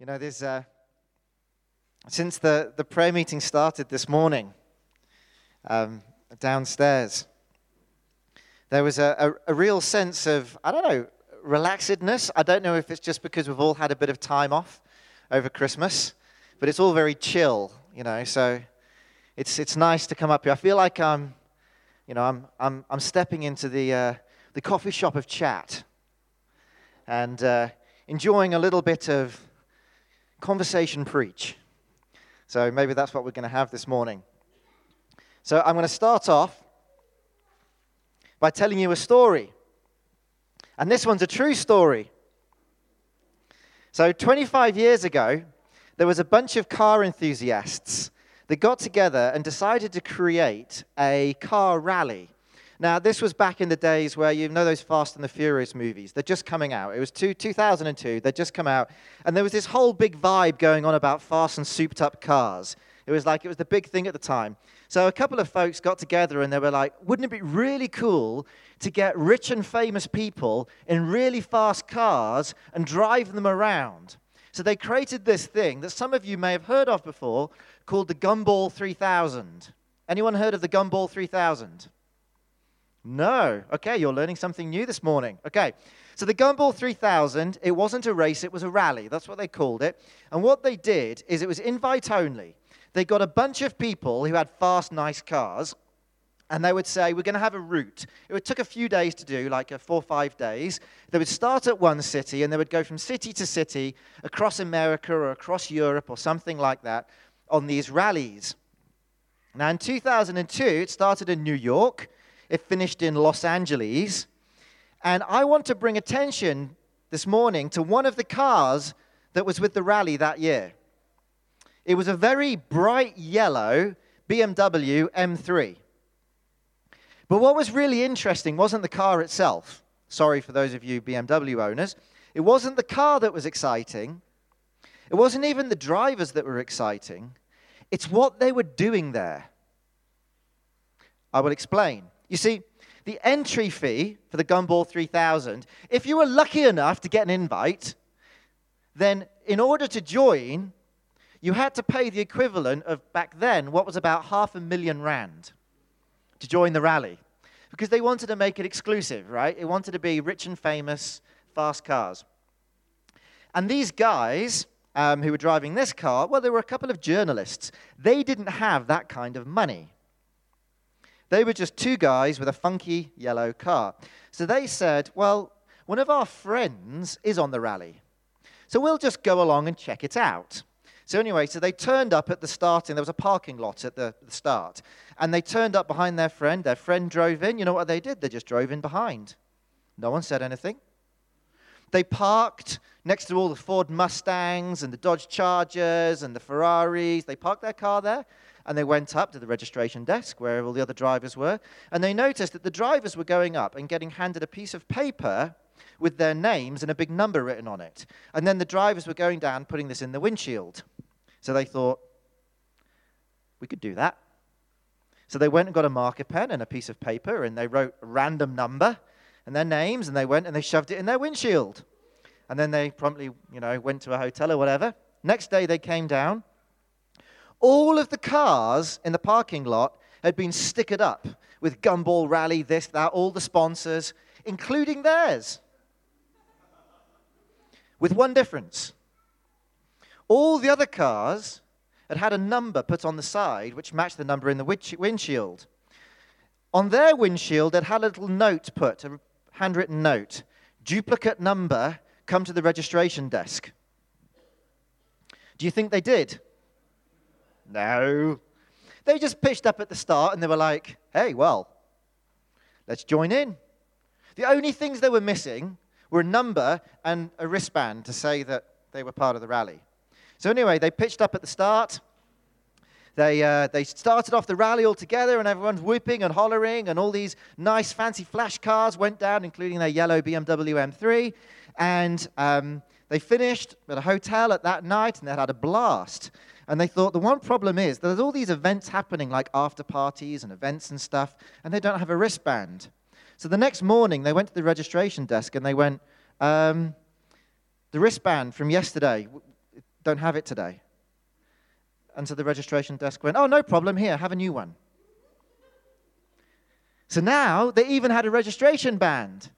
You know, there's uh, since the, the prayer meeting started this morning um, downstairs, there was a, a, a, real sense of, I don't know, relaxedness. I don't know if it's just because we've all had a bit of time off over Christmas, but it's all very chill, you know, so it's, it's nice to come up here. I feel like I'm, you know, I'm, I'm, I'm stepping into the, uh, the coffee shop of chat and uh, enjoying a little bit of conversation preach. So maybe that's what we're going to have this morning. So I'm going to start off by telling you a story. And this one's a true story. So 25 years ago, there was a bunch of car enthusiasts that got together and decided to create a car rally now, this was back in the days where you know those Fast and the Furious movies. They're just coming out. It was two, 2002. They'd just come out. And there was this whole big vibe going on about fast and souped up cars. It was like it was the big thing at the time. So a couple of folks got together and they were like, wouldn't it be really cool to get rich and famous people in really fast cars and drive them around? So they created this thing that some of you may have heard of before called the Gumball 3000. Anyone heard of the Gumball 3000? No. Okay, you're learning something new this morning. Okay. So the Gumball 3000, it wasn't a race, it was a rally. That's what they called it. And what they did is it was invite only. They got a bunch of people who had fast, nice cars, and they would say, We're going to have a route. It would take a few days to do, like four or five days. They would start at one city, and they would go from city to city across America or across Europe or something like that on these rallies. Now, in 2002, it started in New York. It finished in Los Angeles. And I want to bring attention this morning to one of the cars that was with the rally that year. It was a very bright yellow BMW M3. But what was really interesting wasn't the car itself. Sorry for those of you BMW owners. It wasn't the car that was exciting. It wasn't even the drivers that were exciting. It's what they were doing there. I will explain. You see, the entry fee for the Gumball 3000, if you were lucky enough to get an invite, then in order to join, you had to pay the equivalent of back then what was about half a million rand to join the rally. Because they wanted to make it exclusive, right? It wanted to be rich and famous, fast cars. And these guys um, who were driving this car, well, there were a couple of journalists. They didn't have that kind of money. They were just two guys with a funky yellow car. So they said, Well, one of our friends is on the rally. So we'll just go along and check it out. So, anyway, so they turned up at the starting. There was a parking lot at the, the start. And they turned up behind their friend. Their friend drove in. You know what they did? They just drove in behind. No one said anything. They parked next to all the Ford Mustangs and the Dodge Chargers and the Ferraris. They parked their car there and they went up to the registration desk where all the other drivers were, and they noticed that the drivers were going up and getting handed a piece of paper with their names and a big number written on it. And then the drivers were going down, putting this in the windshield. So they thought, we could do that. So they went and got a marker pen and a piece of paper, and they wrote a random number and their names, and they went and they shoved it in their windshield. And then they promptly, you know, went to a hotel or whatever. Next day they came down all of the cars in the parking lot had been stickered up with Gumball Rally, this, that, all the sponsors, including theirs. With one difference. All the other cars had had a number put on the side which matched the number in the windshield. On their windshield, they'd had a little note put, a handwritten note duplicate number, come to the registration desk. Do you think they did? No. They just pitched up at the start and they were like, hey, well, let's join in. The only things they were missing were a number and a wristband to say that they were part of the rally. So, anyway, they pitched up at the start. They, uh, they started off the rally all together, and everyone's whooping and hollering, and all these nice, fancy flash cars went down, including their yellow BMW M3. And um, they finished at a hotel at that night, and they had a blast. And they thought the one problem is there's all these events happening, like after parties and events and stuff, and they don't have a wristband. So the next morning, they went to the registration desk and they went, um, The wristband from yesterday, don't have it today. And so the registration desk went, Oh, no problem, here, have a new one. So now they even had a registration band.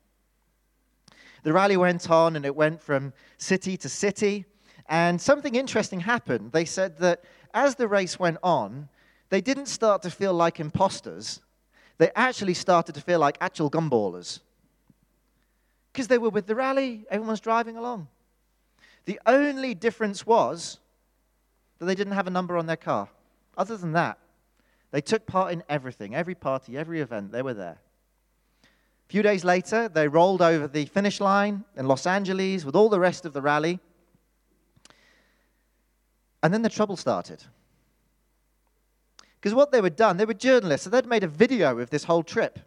The rally went on and it went from city to city. And something interesting happened. They said that as the race went on, they didn't start to feel like imposters. They actually started to feel like actual gumballers. Because they were with the rally, everyone's driving along. The only difference was that they didn't have a number on their car. Other than that, they took part in everything, every party, every event, they were there. A few days later, they rolled over the finish line in Los Angeles with all the rest of the rally. And then the trouble started. Because what they were done, they were journalists, so they'd made a video of this whole trip.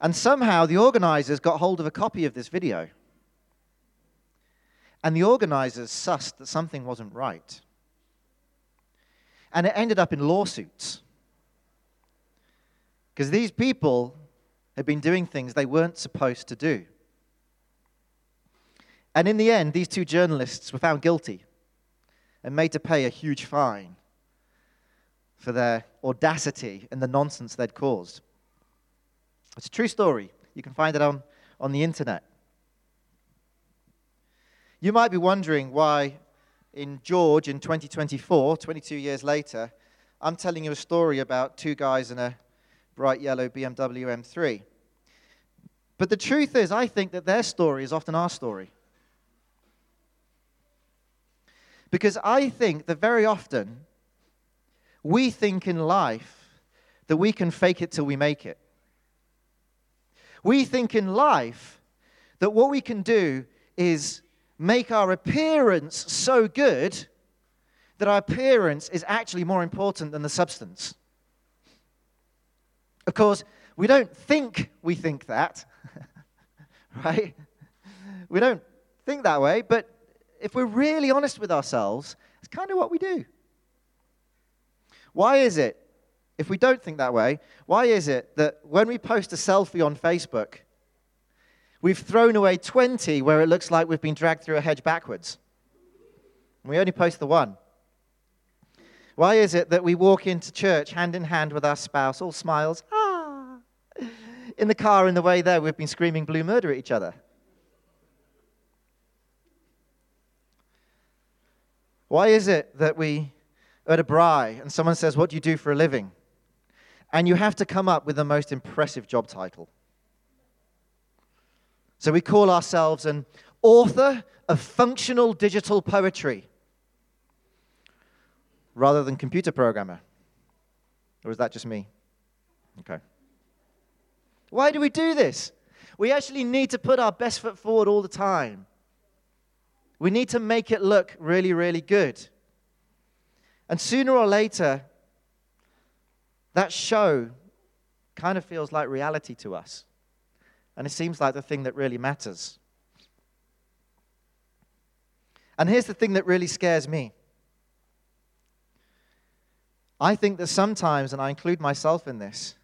And somehow the organizers got hold of a copy of this video. And the organizers sussed that something wasn't right. And it ended up in lawsuits. Because these people had been doing things they weren't supposed to do. And in the end, these two journalists were found guilty and made to pay a huge fine for their audacity and the nonsense they'd caused. It's a true story. You can find it on, on the internet. You might be wondering why, in George in 2024, 22 years later, I'm telling you a story about two guys in a bright yellow BMW M3. But the truth is, I think that their story is often our story. Because I think that very often we think in life that we can fake it till we make it. We think in life that what we can do is make our appearance so good that our appearance is actually more important than the substance. Of course, we don't think we think that, right? We don't think that way, but if we're really honest with ourselves, it's kind of what we do. Why is it, if we don't think that way, why is it that when we post a selfie on Facebook, we've thrown away 20 where it looks like we've been dragged through a hedge backwards? We only post the one. Why is it that we walk into church hand in hand with our spouse, all smiles, ah? In the car, in the way there, we've been screaming blue murder at each other. Why is it that we at a braai and someone says, What do you do for a living? And you have to come up with the most impressive job title. So we call ourselves an author of functional digital poetry rather than computer programmer. Or is that just me? Okay. Why do we do this? We actually need to put our best foot forward all the time. We need to make it look really, really good. And sooner or later, that show kind of feels like reality to us. And it seems like the thing that really matters. And here's the thing that really scares me. I think that sometimes, and I include myself in this,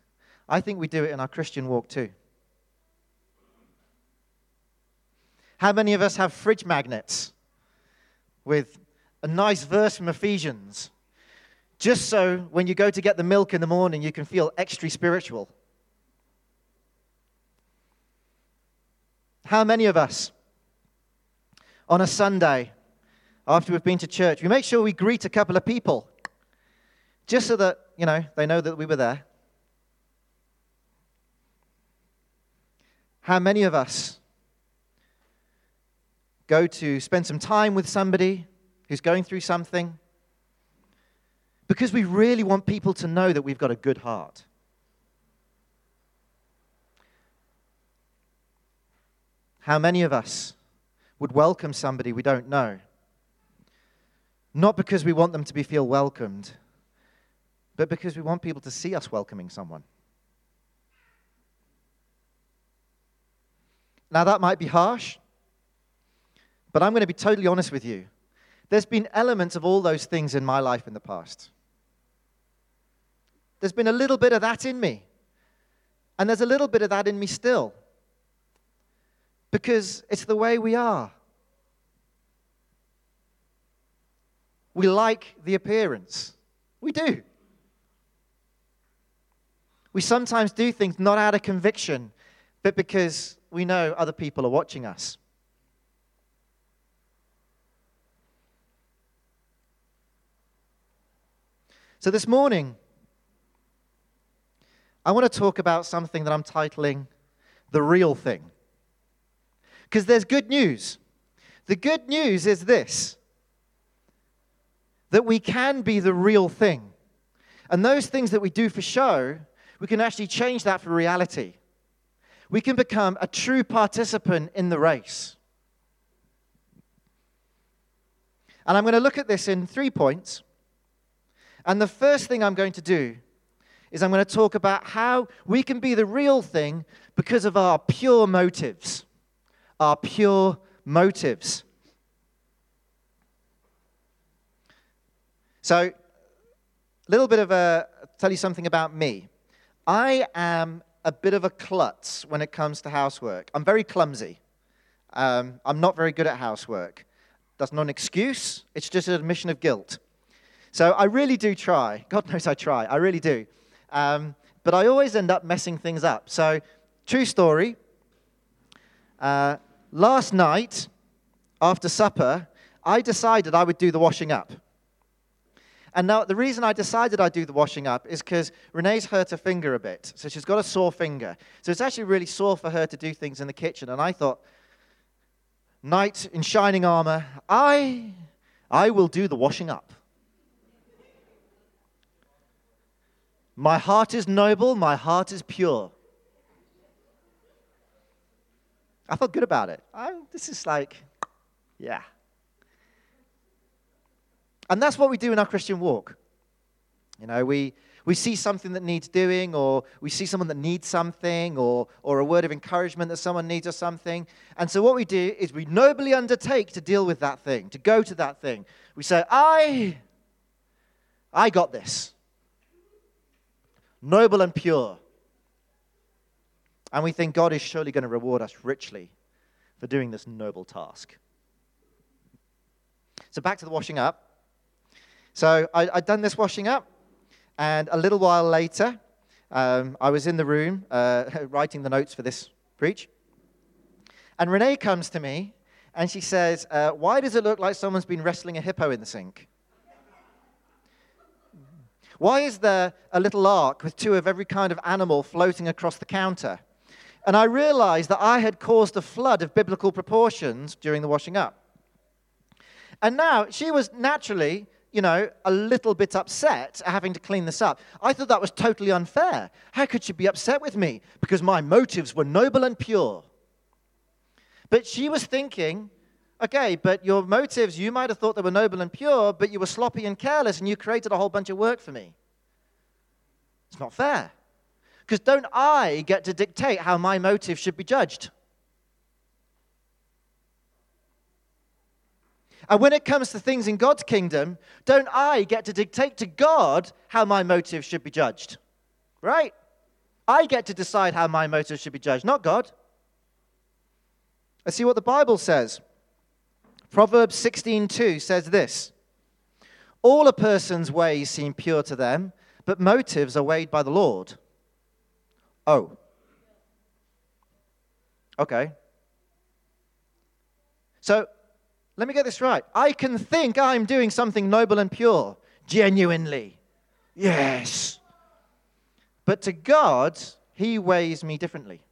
I think we do it in our Christian walk too. How many of us have fridge magnets with a nice verse from Ephesians just so when you go to get the milk in the morning, you can feel extra spiritual. How many of us on a Sunday, after we've been to church, we make sure we greet a couple of people just so that, you know, they know that we were there? How many of us go to spend some time with somebody who's going through something? Because we really want people to know that we've got a good heart. How many of us would welcome somebody we don't know? Not because we want them to be feel welcomed, but because we want people to see us welcoming someone. Now, that might be harsh, but I'm going to be totally honest with you. There's been elements of all those things in my life in the past. There's been a little bit of that in me. And there's a little bit of that in me still. Because it's the way we are. We like the appearance. We do. We sometimes do things not out of conviction, but because we know other people are watching us. So this morning, I want to talk about something that I'm titling The Real Thing. Because there's good news. The good news is this that we can be the real thing. And those things that we do for show, we can actually change that for reality. We can become a true participant in the race. And I'm going to look at this in three points. And the first thing I'm going to do is I'm going to talk about how we can be the real thing because of our pure motives. Our pure motives. So, a little bit of a tell you something about me. I am a bit of a klutz when it comes to housework. I'm very clumsy. Um, I'm not very good at housework. That's not an excuse, it's just an admission of guilt. So I really do try. God knows I try. I really do. Um, but I always end up messing things up. So, true story. Uh, last night, after supper, I decided I would do the washing up. And now, the reason I decided I'd do the washing up is because Renee's hurt her finger a bit. So she's got a sore finger. So it's actually really sore for her to do things in the kitchen. And I thought, knight in shining armor, I, I will do the washing up. My heart is noble, my heart is pure. I felt good about it. I, this is like, yeah. And that's what we do in our Christian walk. You know, we, we see something that needs doing, or we see someone that needs something, or, or a word of encouragement that someone needs or something. And so what we do is we nobly undertake to deal with that thing, to go to that thing. We say, I, I got this noble and pure. And we think God is surely going to reward us richly for doing this noble task. So, back to the washing up. So, I, had done this washing up, and a little while later, um, I was in the room uh, writing the notes for this preach. And Renee comes to me and she says, uh, Why does it look like someone's been wrestling a hippo in the sink? Why is there a little ark with two of every kind of animal floating across the counter? And I realized that I had caused a flood of biblical proportions during the washing up. And now she was naturally, you know, a little bit upset at having to clean this up. I thought that was totally unfair. How could she be upset with me? Because my motives were noble and pure. But she was thinking, Okay, but your motives, you might have thought they were noble and pure, but you were sloppy and careless and you created a whole bunch of work for me. It's not fair. Because don't I get to dictate how my motives should be judged? And when it comes to things in God's kingdom, don't I get to dictate to God how my motives should be judged? Right? I get to decide how my motives should be judged, not God. Let's see what the Bible says. Proverbs 16:2 says this: All a person's ways seem pure to them, but motives are weighed by the Lord. Oh. Okay. So, let me get this right. I can think I'm doing something noble and pure, genuinely. Yes. But to God, He weighs me differently.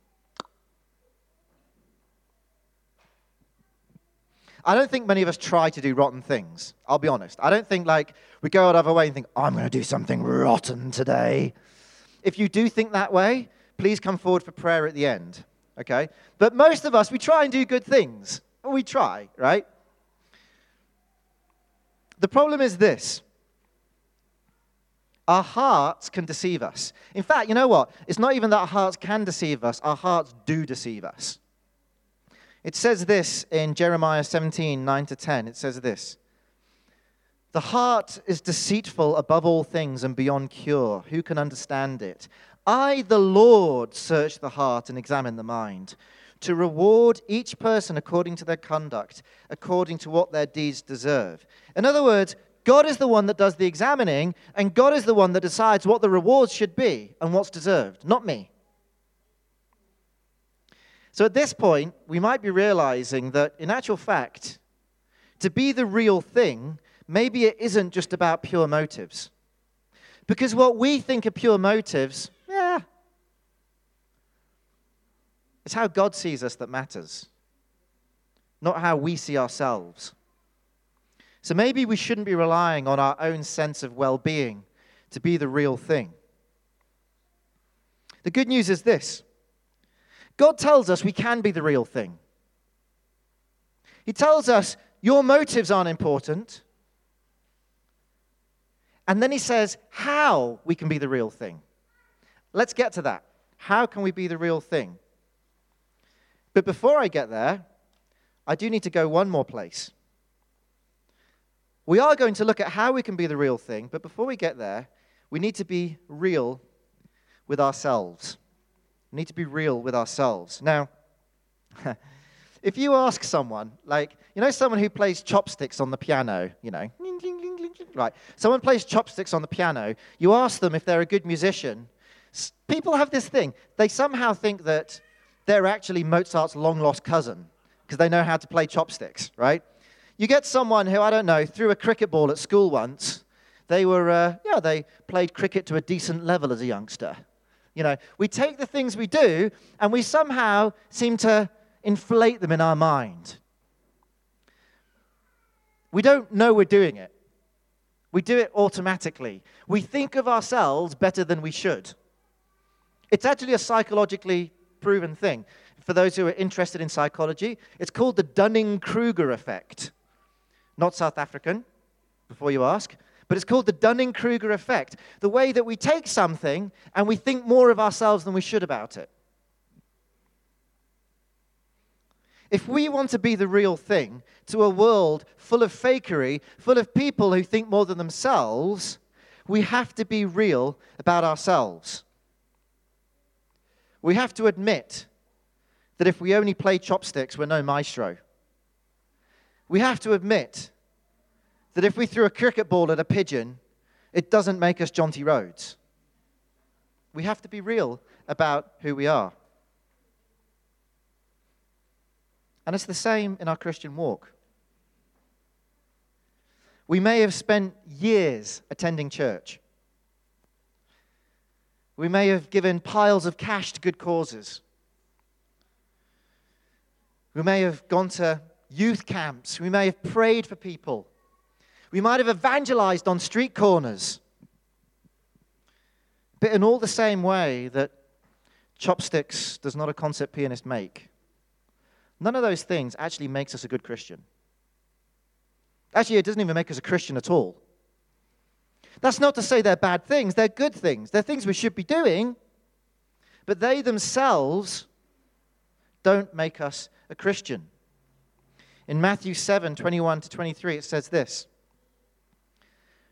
I don't think many of us try to do rotten things. I'll be honest. I don't think like we go out of our way and think, I'm going to do something rotten today. If you do think that way, please come forward for prayer at the end. Okay? But most of us, we try and do good things. We try, right? The problem is this our hearts can deceive us. In fact, you know what? It's not even that our hearts can deceive us, our hearts do deceive us. It says this in Jeremiah 17 9 to 10. It says this The heart is deceitful above all things and beyond cure. Who can understand it? I, the Lord, search the heart and examine the mind, to reward each person according to their conduct, according to what their deeds deserve. In other words, God is the one that does the examining, and God is the one that decides what the rewards should be and what's deserved, not me. So at this point, we might be realizing that in actual fact, to be the real thing, maybe it isn't just about pure motives. Because what we think are pure motives, yeah, it's how God sees us that matters, not how we see ourselves. So maybe we shouldn't be relying on our own sense of well being to be the real thing. The good news is this God tells us we can be the real thing. He tells us your motives aren't important. And then he says how we can be the real thing. Let's get to that. How can we be the real thing? But before I get there, I do need to go one more place. We are going to look at how we can be the real thing, but before we get there, we need to be real with ourselves. We need to be real with ourselves. Now, if you ask someone, like, you know, someone who plays chopsticks on the piano, you know, right? Someone plays chopsticks on the piano, you ask them if they're a good musician. People have this thing. They somehow think that they're actually Mozart's long lost cousin because they know how to play chopsticks, right? You get someone who, I don't know, threw a cricket ball at school once. They were, uh, yeah, they played cricket to a decent level as a youngster. You know, we take the things we do and we somehow seem to inflate them in our mind. We don't know we're doing it. We do it automatically. We think of ourselves better than we should. It's actually a psychologically proven thing. For those who are interested in psychology, it's called the Dunning Kruger effect not South African, before you ask, but it's called the Dunning Kruger effect the way that we take something and we think more of ourselves than we should about it. If we want to be the real thing to a world full of fakery, full of people who think more than themselves, we have to be real about ourselves. We have to admit that if we only play chopsticks, we're no maestro we have to admit that if we threw a cricket ball at a pigeon, it doesn't make us Jonty Rhodes. We have to be real about who we are. And it's the same in our Christian walk. We may have spent years attending church. We may have given piles of cash to good causes. We may have gone to youth camps. We may have prayed for people. We might have evangelized on street corners. But in all the same way that chopsticks does not a concert pianist make, none of those things actually makes us a good Christian. Actually, it doesn't even make us a Christian at all. That's not to say they're bad things, they're good things. They're things we should be doing, but they themselves don't make us a Christian. In Matthew 7 21 to 23, it says this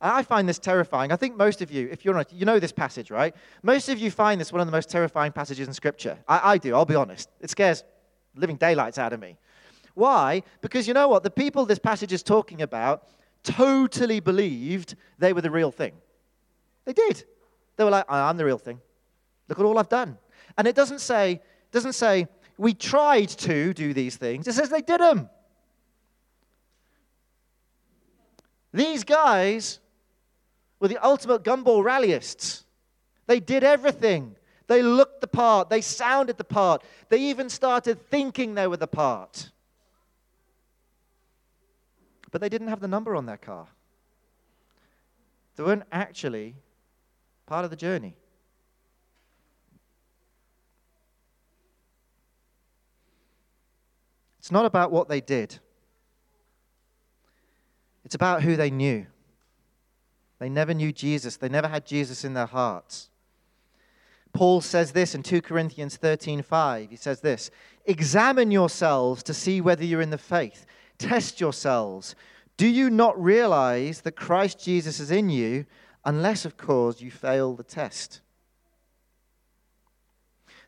I find this terrifying. I think most of you, if you're not, you know this passage, right? Most of you find this one of the most terrifying passages in Scripture. I, I do, I'll be honest. It scares living daylights out of me. Why? Because you know what? The people this passage is talking about totally believed they were the real thing. They did. They were like, I'm the real thing. Look at all I've done. And it doesn't say, doesn't say, we tried to do these things. It says they did them. These guys were the ultimate gumball rallyists. They did everything. They looked the part. They sounded the part. They even started thinking they were the part. But they didn't have the number on their car. They weren't actually part of the journey. It's not about what they did, it's about who they knew. They never knew Jesus, they never had Jesus in their hearts. Paul says this in 2 Corinthians 13:5. He says this, "Examine yourselves to see whether you're in the faith. Test yourselves. Do you not realize that Christ Jesus is in you, unless of course you fail the test?"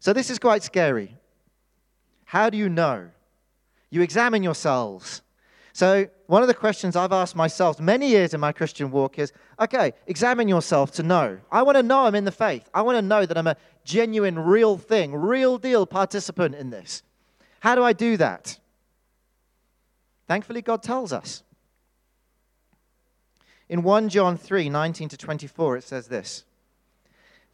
So this is quite scary. How do you know? You examine yourselves. So, one of the questions I've asked myself many years in my Christian walk is okay, examine yourself to know. I want to know I'm in the faith. I want to know that I'm a genuine, real thing, real deal participant in this. How do I do that? Thankfully, God tells us. In 1 John 3 19 to 24, it says this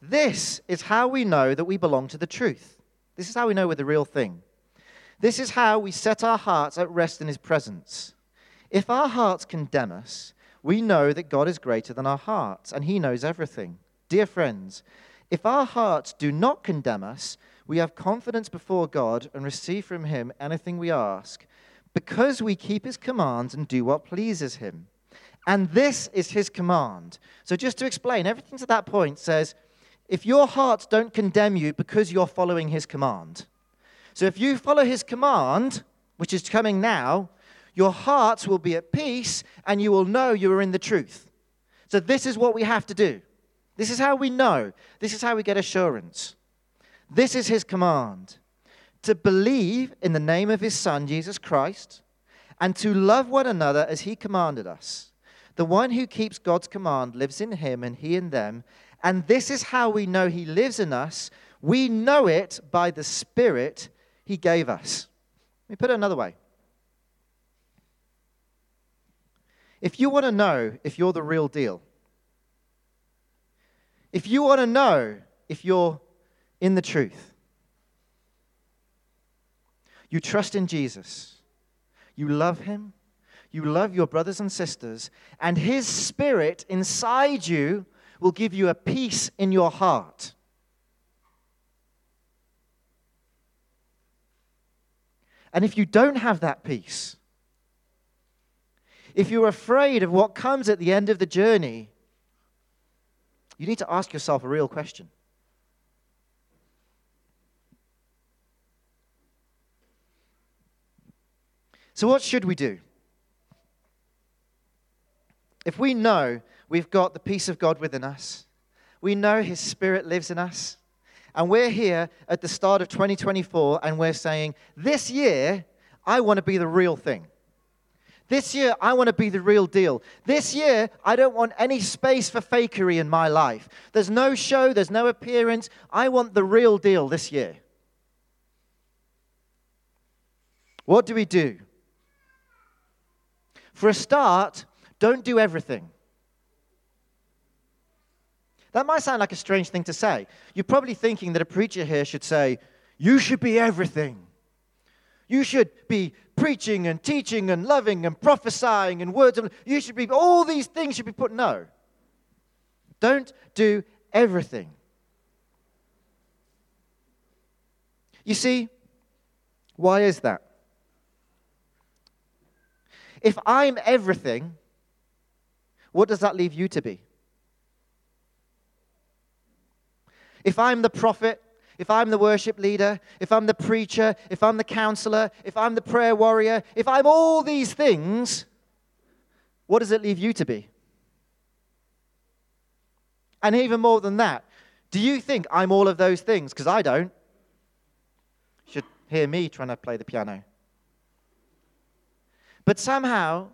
This is how we know that we belong to the truth. This is how we know we're the real thing. This is how we set our hearts at rest in His presence. If our hearts condemn us, we know that God is greater than our hearts, and He knows everything. Dear friends, if our hearts do not condemn us, we have confidence before God and receive from Him anything we ask, because we keep His commands and do what pleases Him. And this is His command. So, just to explain, everything to that point says if your hearts don't condemn you because you're following His command. So, if you follow His command, which is coming now, your hearts will be at peace and you will know you are in the truth. So, this is what we have to do. This is how we know. This is how we get assurance. This is his command to believe in the name of his Son, Jesus Christ, and to love one another as he commanded us. The one who keeps God's command lives in him and he in them. And this is how we know he lives in us. We know it by the Spirit he gave us. Let me put it another way If you want to know if you're the real deal, if you want to know if you're in the truth, you trust in Jesus, you love Him, you love your brothers and sisters, and His Spirit inside you will give you a peace in your heart. And if you don't have that peace, if you're afraid of what comes at the end of the journey, you need to ask yourself a real question. So, what should we do? If we know we've got the peace of God within us, we know His Spirit lives in us, and we're here at the start of 2024 and we're saying, This year, I want to be the real thing. This year, I want to be the real deal. This year, I don't want any space for fakery in my life. There's no show, there's no appearance. I want the real deal this year. What do we do? For a start, don't do everything. That might sound like a strange thing to say. You're probably thinking that a preacher here should say, You should be everything. You should be preaching and teaching and loving and prophesying and words of you should be all these things should be put no. Don't do everything. You see, why is that? If I'm everything, what does that leave you to be? If I'm the prophet, if I'm the worship leader, if I'm the preacher, if I'm the counselor, if I'm the prayer warrior, if I'm all these things, what does it leave you to be? And even more than that, do you think I'm all of those things? Because I don't. You should hear me trying to play the piano. But somehow,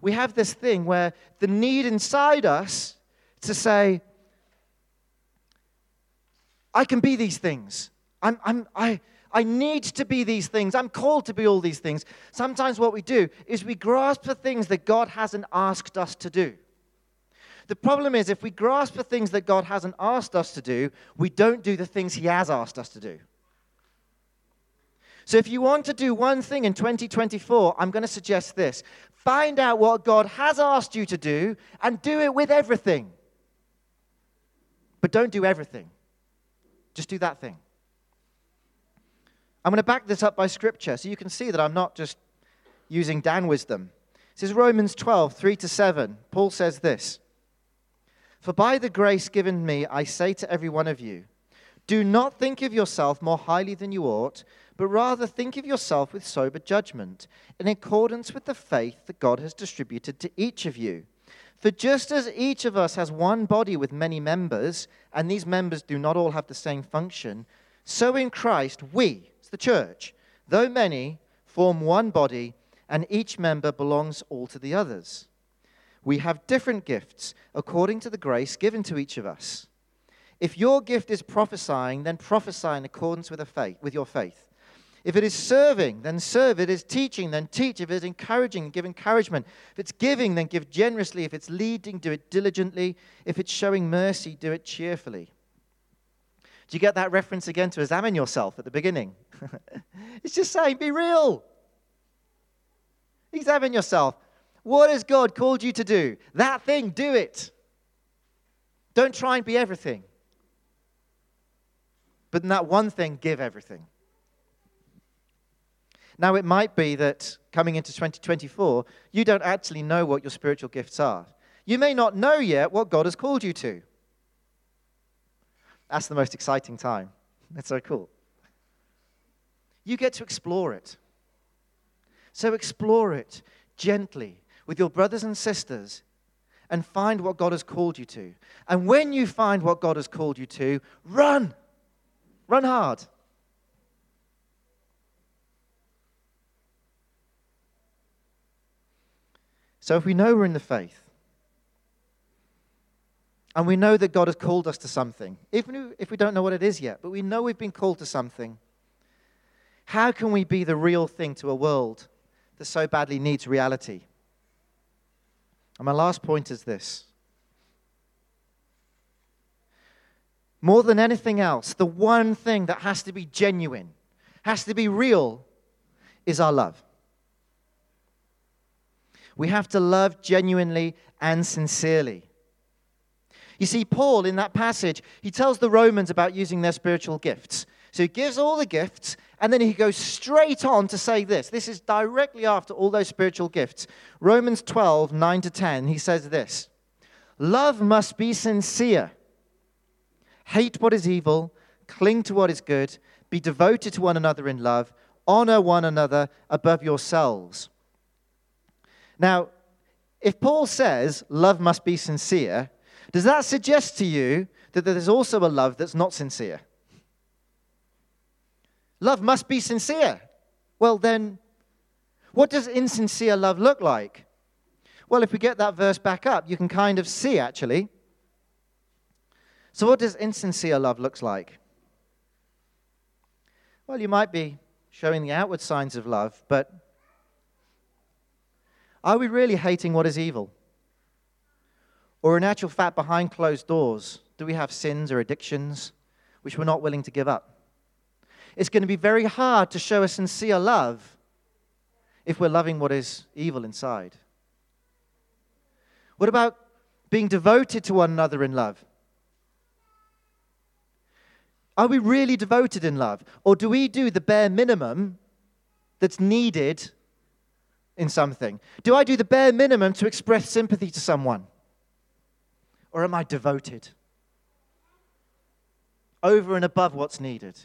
we have this thing where the need inside us to say, I can be these things. I'm, I'm, I, I need to be these things. I'm called to be all these things. Sometimes what we do is we grasp for things that God hasn't asked us to do. The problem is, if we grasp for things that God hasn't asked us to do, we don't do the things He has asked us to do. So, if you want to do one thing in 2024, I'm going to suggest this find out what God has asked you to do and do it with everything. But don't do everything. Just do that thing. I'm going to back this up by scripture so you can see that I'm not just using Dan wisdom. This is Romans 12, 3 to 7. Paul says this For by the grace given me, I say to every one of you, Do not think of yourself more highly than you ought, but rather think of yourself with sober judgment, in accordance with the faith that God has distributed to each of you. For just as each of us has one body with many members, and these members do not all have the same function, so in Christ we, it's the church, though many, form one body, and each member belongs all to the others. We have different gifts according to the grace given to each of us. If your gift is prophesying, then prophesy in accordance with, faith, with your faith. If it is serving, then serve. If it is teaching, then teach. If it is encouraging, give encouragement. If it's giving, then give generously. If it's leading, do it diligently. If it's showing mercy, do it cheerfully. Do you get that reference again to examine yourself at the beginning? it's just saying, be real. Examine yourself. What has God called you to do? That thing, do it. Don't try and be everything. But in that one thing, give everything. Now, it might be that coming into 2024, you don't actually know what your spiritual gifts are. You may not know yet what God has called you to. That's the most exciting time. That's so cool. You get to explore it. So explore it gently with your brothers and sisters and find what God has called you to. And when you find what God has called you to, run. Run hard. So if we know we're in the faith, and we know that God has called us to something, even if we don't know what it is yet, but we know we've been called to something, how can we be the real thing to a world that so badly needs reality? And my last point is this more than anything else, the one thing that has to be genuine, has to be real, is our love. We have to love genuinely and sincerely. You see, Paul, in that passage, he tells the Romans about using their spiritual gifts. So he gives all the gifts, and then he goes straight on to say this. This is directly after all those spiritual gifts. Romans 12, 9 to 10, he says this Love must be sincere. Hate what is evil, cling to what is good, be devoted to one another in love, honor one another above yourselves. Now, if Paul says love must be sincere, does that suggest to you that there's also a love that's not sincere? Love must be sincere. Well, then, what does insincere love look like? Well, if we get that verse back up, you can kind of see actually. So, what does insincere love looks like? Well, you might be showing the outward signs of love, but are we really hating what is evil? Or, in actual fact, behind closed doors, do we have sins or addictions which we're not willing to give up? It's going to be very hard to show a sincere love if we're loving what is evil inside. What about being devoted to one another in love? Are we really devoted in love? Or do we do the bare minimum that's needed in something? Do I do the bare minimum to express sympathy to someone? Or am I devoted? Over and above what's needed.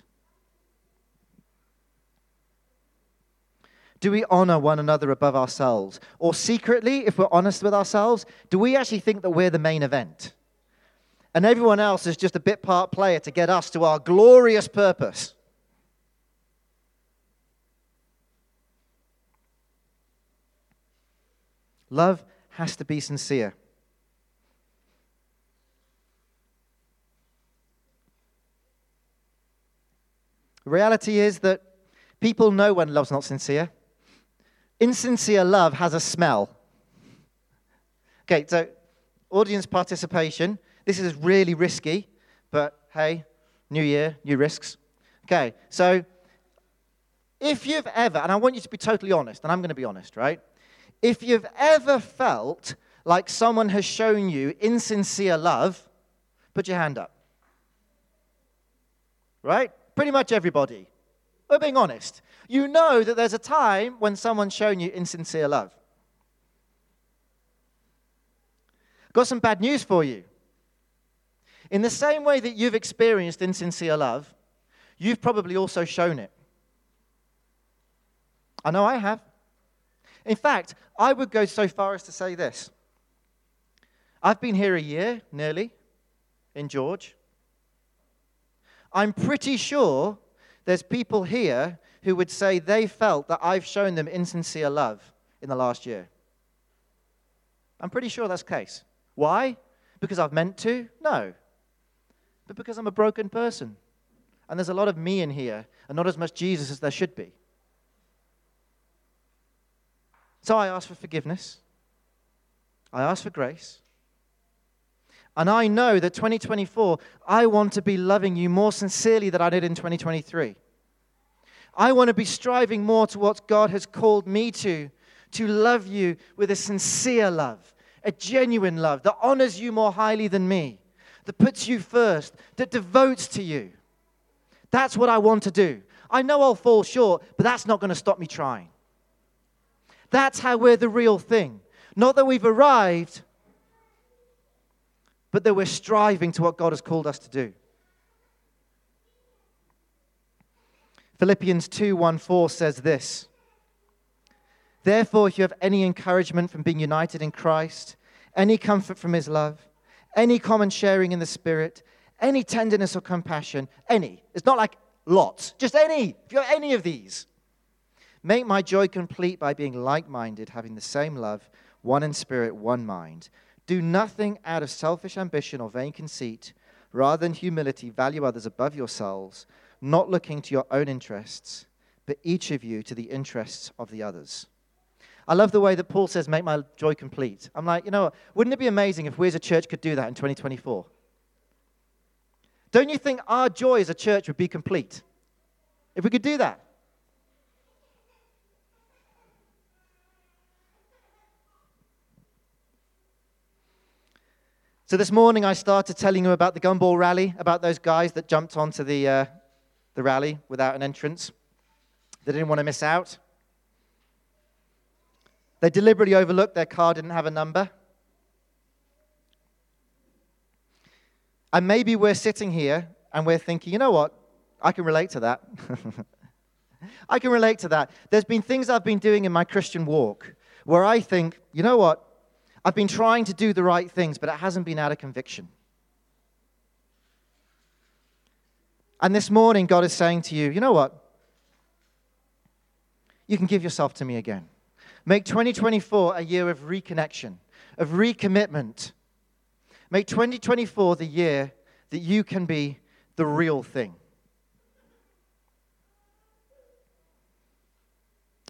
Do we honor one another above ourselves? Or secretly, if we're honest with ourselves, do we actually think that we're the main event? and everyone else is just a bit part player to get us to our glorious purpose. Love has to be sincere. The reality is that people know when love's not sincere. Insincere love has a smell. Okay, so audience participation. This is really risky, but hey, new year, new risks. Okay, so if you've ever, and I want you to be totally honest, and I'm going to be honest, right? If you've ever felt like someone has shown you insincere love, put your hand up. Right? Pretty much everybody. We're being honest. You know that there's a time when someone's shown you insincere love. Got some bad news for you. In the same way that you've experienced insincere love, you've probably also shown it. I know I have. In fact, I would go so far as to say this I've been here a year, nearly, in George. I'm pretty sure there's people here who would say they felt that I've shown them insincere love in the last year. I'm pretty sure that's the case. Why? Because I've meant to? No. But because I'm a broken person. And there's a lot of me in here, and not as much Jesus as there should be. So I ask for forgiveness. I ask for grace. And I know that 2024, I want to be loving you more sincerely than I did in 2023. I want to be striving more to what God has called me to, to love you with a sincere love, a genuine love that honors you more highly than me, that puts you first, that devotes to you. That's what I want to do. I know I'll fall short, but that's not going to stop me trying. That's how we're the real thing. Not that we've arrived, but that we're striving to what God has called us to do. Philippians 2 1 4 says this Therefore, if you have any encouragement from being united in Christ, any comfort from his love, any common sharing in the Spirit, any tenderness or compassion, any, it's not like lots, just any, if you have any of these, make my joy complete by being like minded, having the same love, one in spirit, one mind. Do nothing out of selfish ambition or vain conceit. Rather than humility, value others above yourselves, not looking to your own interests, but each of you to the interests of the others. I love the way that Paul says, Make my joy complete. I'm like, you know? Wouldn't it be amazing if we as a church could do that in 2024? Don't you think our joy as a church would be complete if we could do that? So this morning I started telling you about the gumball rally, about those guys that jumped onto the, uh, the rally without an entrance. They didn't want to miss out. They deliberately overlooked their car didn't have a number. And maybe we're sitting here and we're thinking, you know what? I can relate to that. I can relate to that. There's been things I've been doing in my Christian walk where I think, you know what? I've been trying to do the right things, but it hasn't been out of conviction. And this morning, God is saying to you, you know what? You can give yourself to me again. Make 2024 a year of reconnection, of recommitment. Make 2024 the year that you can be the real thing.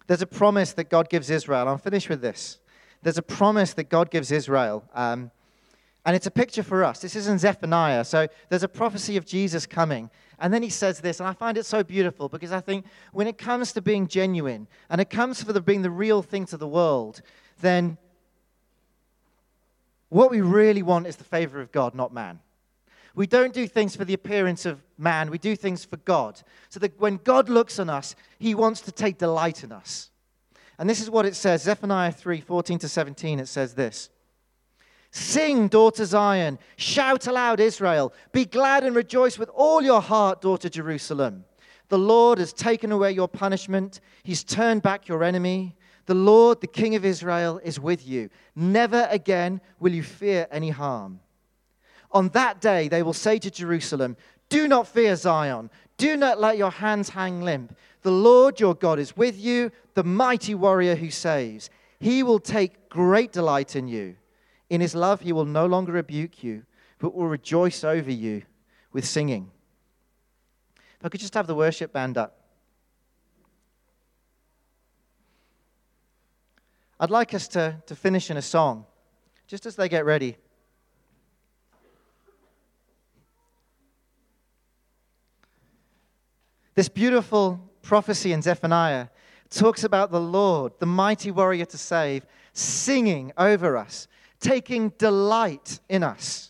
There's a promise that God gives Israel. I'll finish with this there's a promise that God gives Israel. Um, and it's a picture for us. This is in Zephaniah. So there's a prophecy of Jesus coming. And then he says this, and I find it so beautiful because I think when it comes to being genuine and it comes for the, being the real thing to the world, then what we really want is the favor of God, not man. We don't do things for the appearance of man, we do things for God. So that when God looks on us, he wants to take delight in us. And this is what it says Zephaniah 3 14 to 17. It says this Sing, daughter Zion. Shout aloud, Israel. Be glad and rejoice with all your heart, daughter Jerusalem. The Lord has taken away your punishment, He's turned back your enemy. The Lord, the King of Israel, is with you. Never again will you fear any harm. On that day, they will say to Jerusalem, Do not fear Zion. Do not let your hands hang limp. The Lord your God is with you, the mighty warrior who saves. He will take great delight in you. In his love, he will no longer rebuke you, but will rejoice over you with singing. If I could just have the worship band up. I'd like us to, to finish in a song, just as they get ready. This beautiful prophecy in Zephaniah talks about the Lord, the mighty warrior to save, singing over us, taking delight in us.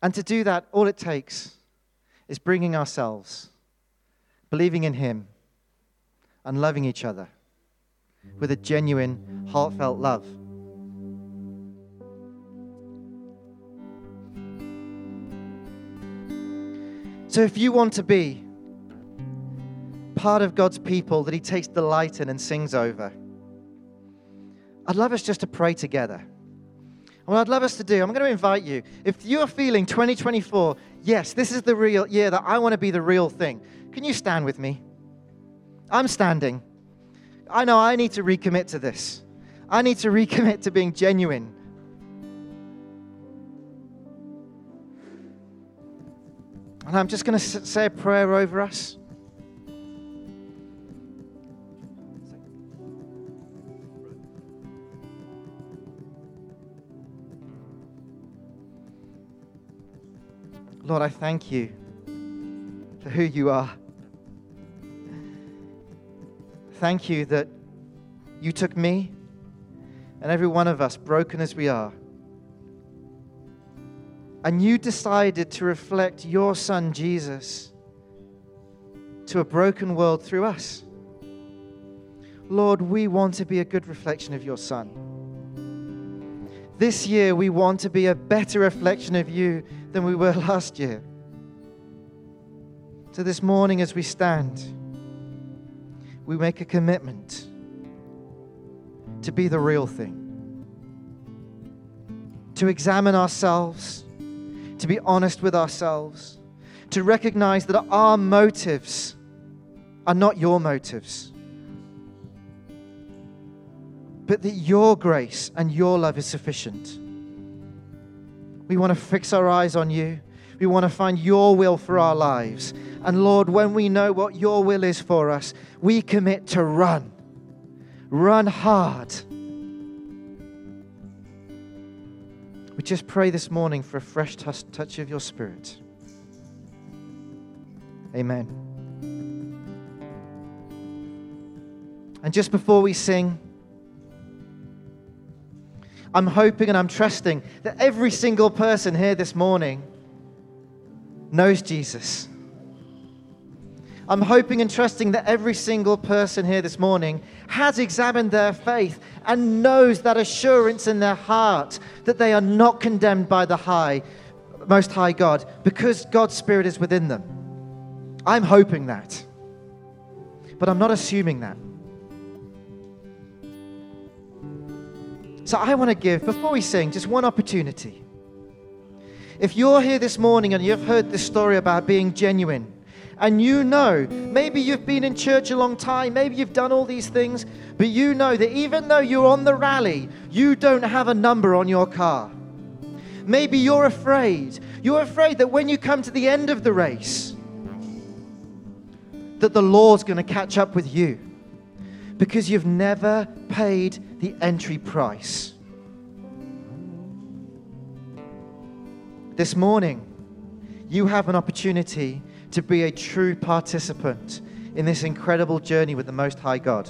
And to do that, all it takes is bringing ourselves, believing in Him, and loving each other. with a genuine, heartfelt love. So if you want to be part of God's people that He takes delight in and sings over, I'd love us just to pray together. And what I'd love us to do, I'm going to invite you. If you're feeling 2024, yes, this is the real year that I want to be the real thing, can you stand with me? I'm standing. I know I need to recommit to this. I need to recommit to being genuine. And I'm just going to say a prayer over us. Lord, I thank you for who you are. Thank you that you took me and every one of us, broken as we are, and you decided to reflect your Son, Jesus, to a broken world through us. Lord, we want to be a good reflection of your Son. This year, we want to be a better reflection of you than we were last year. So, this morning, as we stand, we make a commitment to be the real thing, to examine ourselves, to be honest with ourselves, to recognize that our motives are not your motives, but that your grace and your love is sufficient. We want to fix our eyes on you. We want to find your will for our lives. And Lord, when we know what your will is for us, we commit to run. Run hard. We just pray this morning for a fresh touch of your spirit. Amen. And just before we sing, I'm hoping and I'm trusting that every single person here this morning knows Jesus. I'm hoping and trusting that every single person here this morning has examined their faith and knows that assurance in their heart that they are not condemned by the high, most high God because God's Spirit is within them. I'm hoping that. But I'm not assuming that. So I want to give, before we sing, just one opportunity. If you're here this morning and you've heard this story about being genuine, and you know, maybe you've been in church a long time, maybe you've done all these things, but you know that even though you're on the rally, you don't have a number on your car. Maybe you're afraid. You're afraid that when you come to the end of the race, that the law's going to catch up with you because you've never paid the entry price. This morning, you have an opportunity to be a true participant in this incredible journey with the Most High God.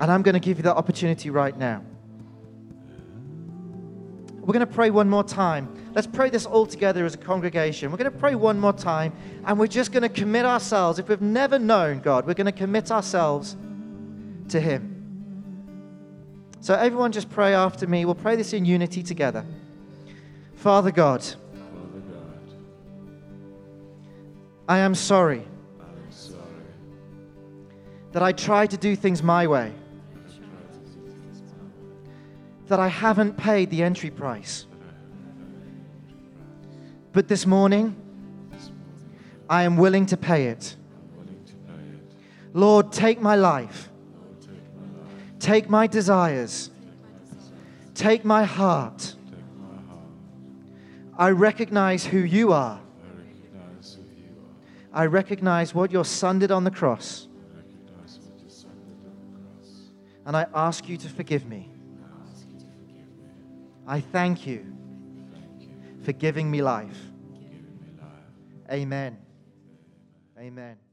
And I'm going to give you that opportunity right now. We're going to pray one more time. Let's pray this all together as a congregation. We're going to pray one more time, and we're just going to commit ourselves. If we've never known God, we're going to commit ourselves to Him. So, everyone, just pray after me. We'll pray this in unity together. Father God, I am sorry I am sorry that I tried to do things my way, that I haven't paid the entry price. But this morning. I am willing to pay it. I'm. Lord, take my life, take my desires, take my heart. I recognize who you are. I recognize what your son did on the cross. And I ask you to forgive me. I thank you for giving me life. Amen. Amen.